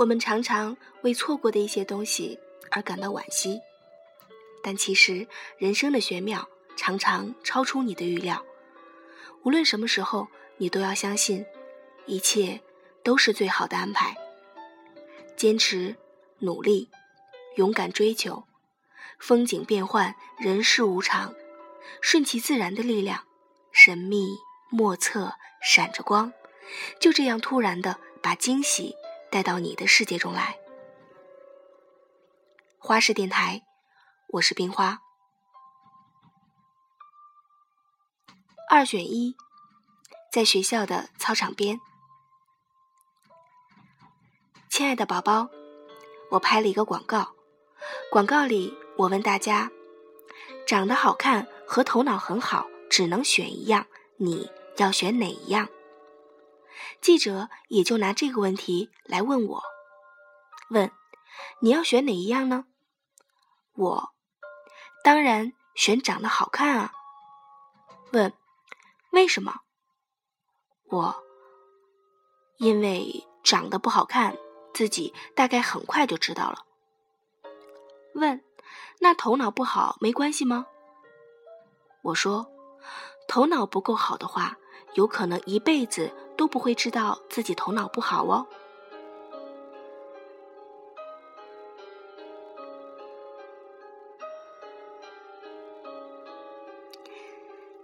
我们常常为错过的一些东西而感到惋惜，但其实人生的玄妙常常超出你的预料。无论什么时候，你都要相信，一切都是最好的安排。坚持、努力、勇敢追求，风景变幻，人世无常，顺其自然的力量，神秘莫测，闪着光，就这样突然的把惊喜。带到你的世界中来。花式电台，我是冰花。二选一，在学校的操场边。亲爱的宝宝，我拍了一个广告。广告里，我问大家：长得好看和头脑很好，只能选一样，你要选哪一样？记者也就拿这个问题来问我：“问你要选哪一样呢？”我当然选长得好看啊。问为什么？我因为长得不好看，自己大概很快就知道了。问那头脑不好没关系吗？我说头脑不够好的话，有可能一辈子。都不会知道自己头脑不好哦。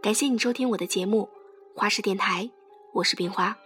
感谢你收听我的节目《花式电台》，我是冰花。